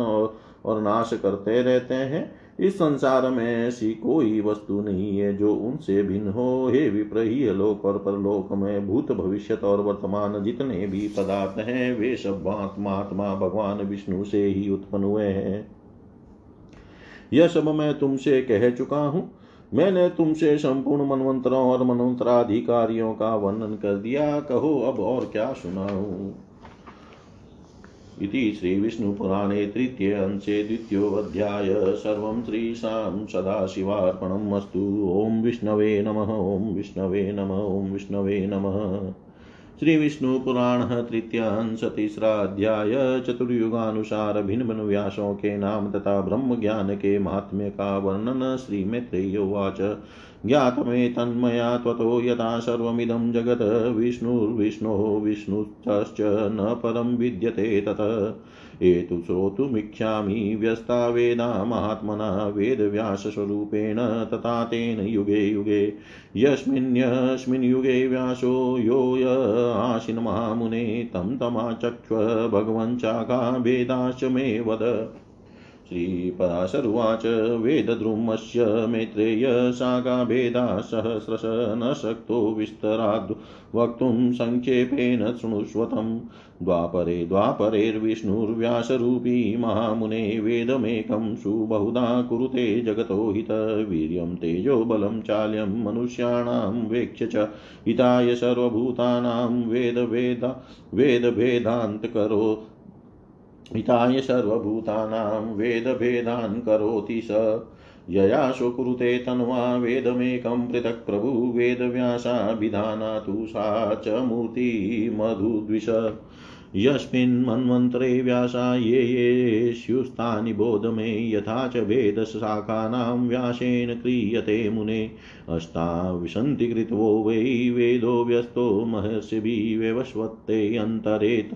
और नाश करते रहते हैं। इस संसार में ऐसी कोई वस्तु नहीं है जो उनसे भिन्न हो। हे विप्रही लोक और परलोक में भूत भविष्य और वर्तमान जितने भी पदार्थ हैं, वे सब महात्मा भगवान विष्णु से ही उत्पन्न हुए हैं। यह सब मैं तुमसे कह चुका हूँ। मैंने तुमसे संपूर्ण मनवंतरों और मनवंतराधिकारियों का वर्णन कर दिया। कहो, अब और क्या सुनाऊं? इति श्रीविष्णुपुराणे तृतीय अंशे द्वितीयोऽध्याय। सर्वं श्रीशां सदाशिवार्पणम् अस्तु। ॐ विष्णवे नमः, ॐ विष्णवे नमः, ॐ विष्णवे नमः। श्री विष्णु पुराण तृतीय अंश, तीसरा अध्याय। चतुर्युगानुसार भिन्न भिन्न व्यासों के नाम तथा ब्रह्म ज्ञान के महात्म्य का वर्णन श्री मैत्रेय उवाच। ज्ञातमे तन्मया त्वतो यथा सर्वमिदं जगत् विष्णुर्विष्णोः विष्णुश्च न परं विद्यते तत्। एतु श्रोतुमिच्छामि व्यस्ता वेदा महात्मना वेदव्यासस्वरूपेण तथा तेन युगे युगे। यस्मिन्यस्मिन् युगे व्यासो यो य आशिनमहामुने तं तमाचक्ष्व भगवञ्चाका वेदाश्च मे वद। श्रीपराशरुवाच वेदद्रुमस्य मैत्रेय सागाभेदा सहस्रश न शक्तो विस्तराद् वक्तुं सङ्क्षेपेण शृणुष्वतम् द्वापरे द्वापरेर्विष्णुर्व्यासरूपी महामुने वेदमेकं सुबहुधा कुरुते जगतो हित वीर्यं तेजो बलं चाल्यं मनुष्याणां वेक्ष्य च हिताय सर्वभूतानां वेदभेदा वेदभेदान्तकरो हिताय सर्वभूतानां वेदभेदान् करोति स। यया स्वकुरुते तन्वा वेदमेकं पृथक् प्रभु वेदव्यासाभिधाना तु सा च मूर्तिमधुद्विष यस्मिन्मन्वन्तरे व्यासा ये ये स्युस्तानि बोध मे यथा च वेदशाखानां व्यासेन क्रियते मुने। अष्टाविशन्ति कृतवो वै वेदो व्यस्तो महर्षिभिः व्यवस्वत्ते अन्तरेत्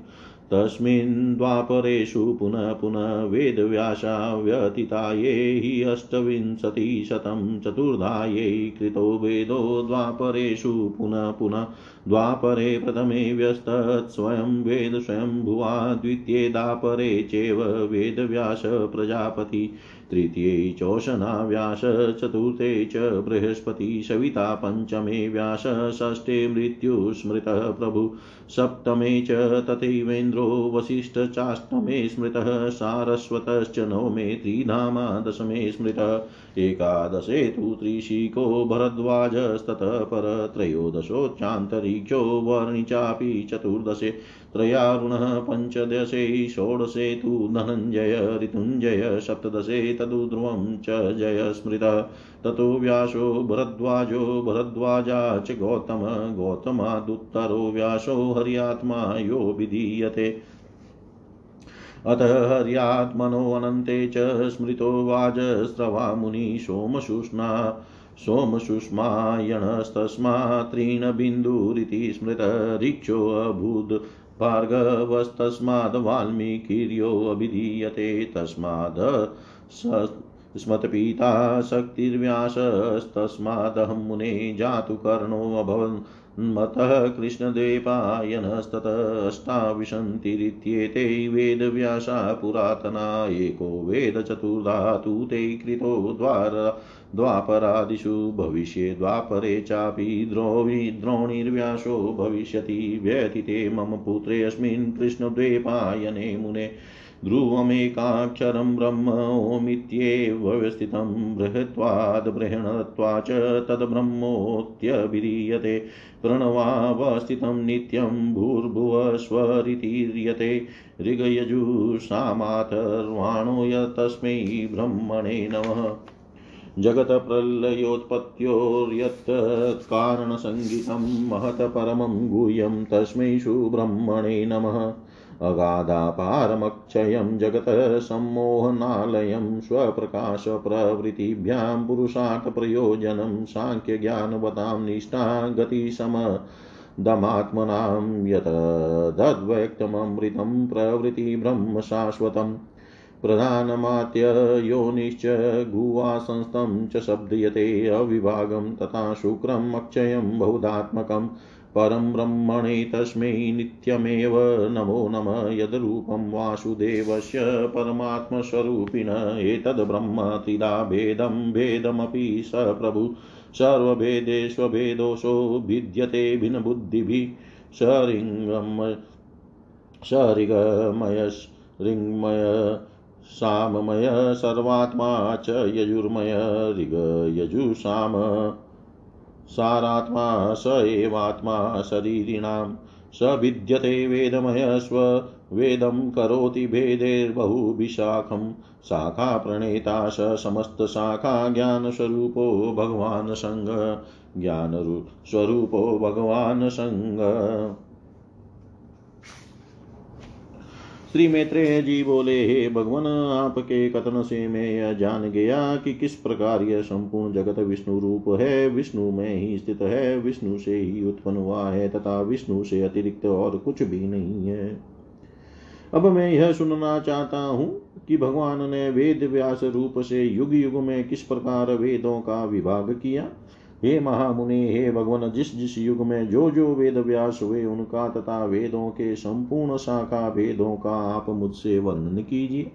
तस्मिन् द्वापरेषु पुनः पुनः वेदव्यासा व्यतीताये हि अष्टविंशतिशतं चतुर्धायै कृतो वेदो द्वापरेषु पुनः पुनः द्वापरे प्रथमे व्यस्तत् स्वयं वेद स्वयंभुवा, द्वितीये दापरे चैव वेदव्यास प्रजापति, तृतीये चोषणाव्यास चतुर्थे च बृहस्पति, सविता पञ्चमे व्यास, षष्ठे मृत्युस्मृतः प्रभु, सप्तमे च तथैवेन्द्रो वसिष्ठचाष्टमे स्मृतः, सारस्वतश्च नवमे त्रिधामा दशमे स्मृतः, एकादशे तु त्रिशिको भरद्वाजस्ततः परत्रयोदशोच्चान्तरिक्षो वर्णि चापि चतुर्दशे, त्रयारुणः पञ्चदशे, षोडशे तु धनञ्जय, ऋतुञ्जय, सप्तदशे तदुध्रुवं च जय स्मृतः। ततो व्यासो भरद्वाजो, भरद्वाजा च गौतम, गौतमादुत्तरो व्यासो हर्यात्मा यो विधीयते। अथ हर्यात्मनोऽनन्ते च स्मृतो वाजस्रवा मुनि सोमसुष्मायणस्तस्मा त्रीणबिन्दुरिति स्मृतरीक्षोऽभूद् भार्गवस्तस्माद् वाल्मीकिर्योऽभिधीयते तस्माद् स्मत्पिता शक्तिर्व्यासस्तस्मादहं मुने जातु कर्णोऽभवन् मतः कृष्णद्वैपायनस्ततष्टाविशन्तिरित्येते वेदव्यासा पुरातना एको वेदचतुर्धातु ते कृतो द्वार द्वापरादिषु भविष्ये द्वापरे चापि द्रोणी द्रोणीर्व्यासो भविष्यति व्यतीते मम पुत्रेऽस्मिन् कृष्णद्वैपायने मुने ध्रुवमेकाक्षरं ब्रह्म ओमित्येव व्यवस्थितं बृहत्वाद् बृहणत्वा च तद्ब्रह्मोऽत्यभिधीयते प्रणवावस्थितं नित्यं भूर्भुवस्वरितीर्यते ऋगयजुषामाथर्वाणो यतस्मै ब्रह्मणे नमः। जगत्प्रलयोत्पत्त्योर्यत्कारणसङ्गीतं महत परमं गुह्यं तस्मै सुब्रह्मणे नमः। अगाधापारमक्षयं जगतः सम्मोहनालयं स्वप्रकाशप्रवृत्तिभ्यां पुरुषार्थप्रयोजनं साङ्ख्यज्ञानवतां निष्ठा गतिसमदमात्मनां यतदद्वैक्तममृतं प्रवृत्तिब्रह्म शाश्वतम् प्रधानमात्ययोनिश्च गुवासंस्थं च शब्दयते अविभागं तथा शुक्रम् अक्षयं बहुधात्मकम् परं ब्रह्मणे तस्मै नित्यमेव नमो नमः यद्रूपं वासुदेवस्य परमात्मस्वरूपिण एतद् ब्रह्म त्रिधा भेदं भेदमपि स प्रभु सर्वभेदेष्वभेदोषो भिद्यते भिन्नबुद्धिभिः सरिङ्गम सरिगमयरिङ्मय साममय सर्वात्मा च यजुर्मय ऋग यजुसाम सारात्मा स एवात्मा शरीरिणां। स विद्यते वेदमयस्व, वेदं करोति भेदेर्बहुभिशाखं शाखा प्रणेता स समस्तशाखा ज्ञानस्वरूपो भगवान् सङ्ग। ज्ञानस्वरूपो भगवान् सङ्ग। श्री मैत्रेय जी बोले, हे भगवान, आपके कथन से मैं यह जान गया कि किस प्रकार यह संपूर्ण जगत विष्णु रूप है। विष्णु में ही स्थित है, विष्णु से ही उत्पन्न हुआ है तथा विष्णु से अतिरिक्त और कुछ भी नहीं है। अब मैं यह सुनना चाहता हूँ कि भगवान ने वेद व्यास रूप से युग युग में किस प्रकार वेदों का विभाग किया। हे महामुनि, हे भगवान, जिस जिस युग में जो जो वेद व्यास हुए, उनका तथा वेदों के संपूर्ण शाखा वेदों का आप मुझसे वर्णन कीजिए।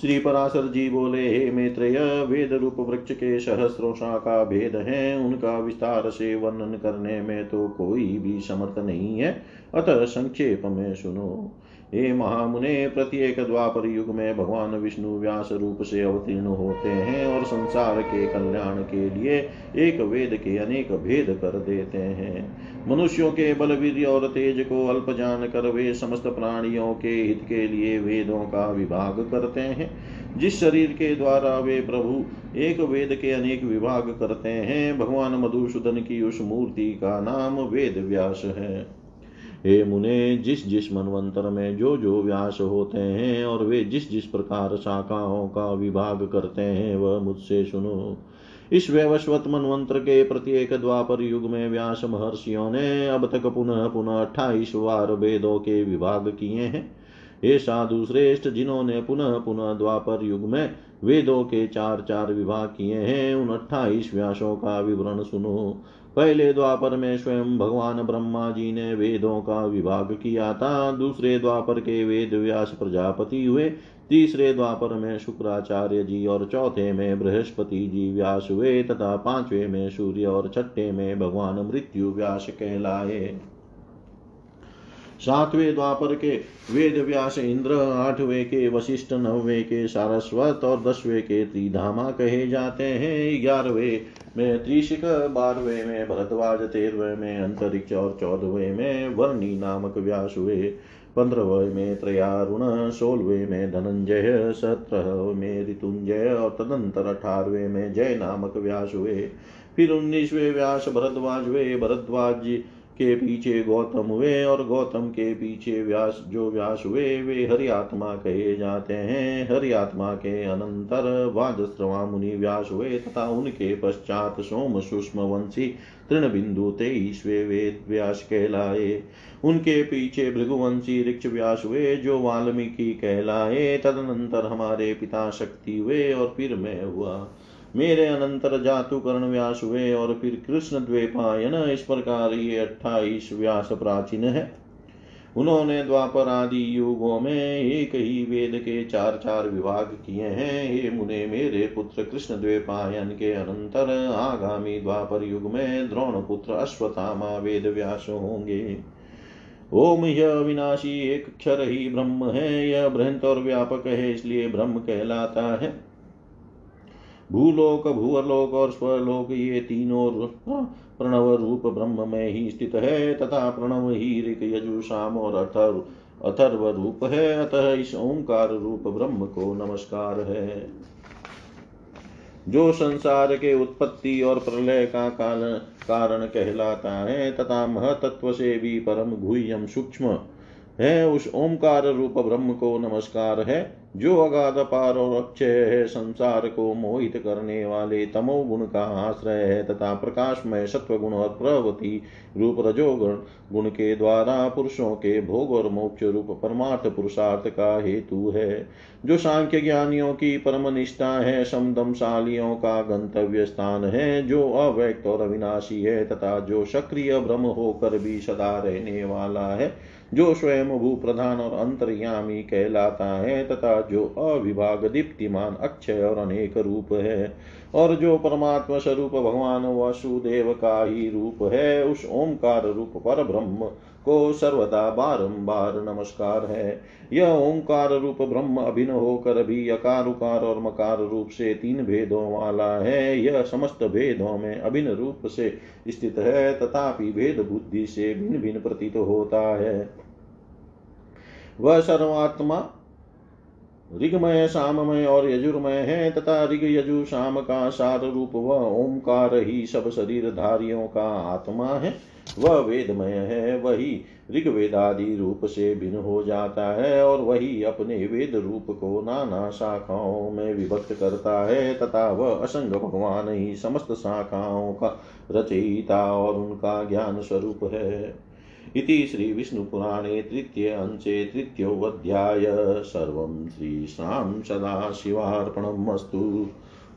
श्री पराशर जी बोले, हे मैत्रेय, वेद रूप वृक्ष के सहस्रों शाखा भेद हैं। उनका विस्तार से वर्णन करने में तो कोई भी समर्थ नहीं है। अतः संक्षेप में सुनो। हे महामुने, प्रत्येक द्वापर युग में भगवान विष्णु व्यास रूप से अवतीर्ण होते हैं और संसार के कल्याण के लिए एक वेद के अनेक भेद कर देते हैं। मनुष्यों के बल वीर और तेज को अल्प जान कर वे समस्त प्राणियों के हित के लिए वेदों का विभाग करते हैं। जिस शरीर के द्वारा वे प्रभु एक वेद के अनेक विभाग करते हैं, भगवान मधुसूदन की उस मूर्ति का नाम वेद व्यास है। हे मुने, जिस जिस मनवंतर में जो जो व्यास होते हैं और वे जिस जिस प्रकार शाखाओं का विभाग करते हैं, वह मुझसे सुनो। इस वैवस्वत मनवंत्र के प्रत्येक द्वापर युग में व्यास महर्षियों ने अब तक पुनः पुनः अट्ठाईस बार वेदों के विभाग किए हैं। ये साधु श्रेष्ठ, जिन्होंने पुनः पुनः द्वापर युग में वेदों के चार चार विभाग किए हैं, उन अट्ठाईस व्यासों का विवरण सुनो। पहले द्वापर में स्वयं भगवान ब्रह्मा जी ने वेदों का विभाग किया था, दूसरे द्वापर के वेद व्यास प्रजापति हुए, तीसरे द्वापर में शुक्राचार्य जी और चौथे में बृहस्पति जी व्यास हुए, तथा पांचवे में सूर्य और छठे में भगवान मृत्यु व्यास कहलाए। सातवें द्वापर के वेद व्यास इंद्र, आठवें के वशिष्ठ, नौवे के सारस्वत और दसवें के त्रिधामा कहे जाते हैं। ग्यारहवें में त्रिशिक बारहवें में भरद्वाज, तेरहवें में अंतरिक्ष और चौदहवें में वर्णी नामक व्यास हुए। पंद्रहवें में त्रयारुण, सोलहवें में धनंजय सत्रह में ऋतुंजय और तदंतर अठारहवें में जय नामक व्यास हुए। फिर उन्नीसवें व्यास, भरद्वाज हुए। भरद्वाज के पीछे गौतम हुए और गौतम के पीछे व्यास, जो व्यास हुए, वे हरि आत्मा कहे जाते हैं। हरि आत्मा के अनंतर वाजस्रवा मुनि व्यास हुए तथा उनके पश्चात सोम सूक्ष्म वंशी तृण बिंदु तेईसवे वेद व्यास कहलाए। उनके पीछे भृगुवंशी ऋक्ष व्यास हुए, जो वाल्मीकि कहलाए। तदनंतर हमारे पिता शक्ति हुए और फिर मैं हुआ। मेरे अनंतर जातु कर्ण व्यास हुए और फिर कृष्ण द्वेपायन इस प्रकार ये अट्ठाईस व्यास प्राचीन है। उन्होंने द्वापर आदि युगों में एक ही वेद के चार चार विभाग किए हैं। ये मुने, मेरे पुत्र कृष्ण द्वेपायन के अनंतर आगामी द्वापर युग में द्रोण पुत्र अश्वत्थामा वेद व्यास होंगे। ओम, यह अविनाशी एक क्षर ही ब्रह्म है। यह बृहंत और व्यापक है, इसलिए ब्रह्म कहलाता है। भूलोक भूअलोक और स्वलोक, ये तीनों प्रणव रूप ब्रह्म में ही स्थित है, तथा प्रणव ही ऋक यजु, शाम और अथर्व अथर्व रूप है, अतः इस ओंकार रूप ब्रह्म को नमस्कार है। जो संसार के उत्पत्ति और प्रलय का कारण कहलाता है, तथा महतत्व से भी परम गुह्यम सूक्ष्म है, उस ओंकार रूप ब्रह्म को नमस्कार है, जो अगाध पार और अक्षय है, संसार को मोहित करने वाले तमो गुण का आश्रय है, तथा प्रकाशमय सत्व गुण और प्रवती रूप रजोगुण, गुण के द्वारा पुरुषों के भोग और मोक्ष रूप परमार्थ पुरुषार्थ का हेतु है। जो सांख्य ज्ञानियों की परम निष्ठा है, समदमशालियों का गंतव्य स्थान है, जो अव्यक्त और अविनाशी है, तथा जो सक्रिय ब्रह्म होकर भी सदा रहने वाला है जो स्वयं भू प्रधान और अंतर्यामी कहलाता है, तथा जो अविभाग दीप्तिमान अक्षय और अनेक रूप है, और जो परमात्मा स्वरूप भगवान वसुदेव का ही रूप है, उस ओंकार रूप पर ब्रह्म को सर्वदा बारंबार नमस्कार है। यह ओंकार रूप ब्रह्म अभिन्न होकर भी अकार उकार और मकार रूप से तीन भेदों वाला है। यह समस्त भेदों में अभिन्न रूप से स्थित है, तथापि भेद बुद्धि से भिन्न भिन्न प्रतीत होता है। वह सर्वात्मा ऋगमय, साममय और यजुर्मय है, तथा ऋग, यजु शाम का सार रूप व ओंकार ही सब शरीर धारियों का आत्मा है। वह वेदमय है, वही ऋग्वेदादि रूप से भिन्न हो जाता है और वही अपने वेद रूप को नाना शाखाओं में विभक्त करता है तथा वह असंग भगवान ही समस्त शाखाओं का रचयिता और उनका ज्ञान स्वरूप है। इति श्रीविष्णुपुराणे तृतीय अंशे तृतीयोऽध्याय। सर्वं श्रीशां सदाशिवार्पणम् अस्तु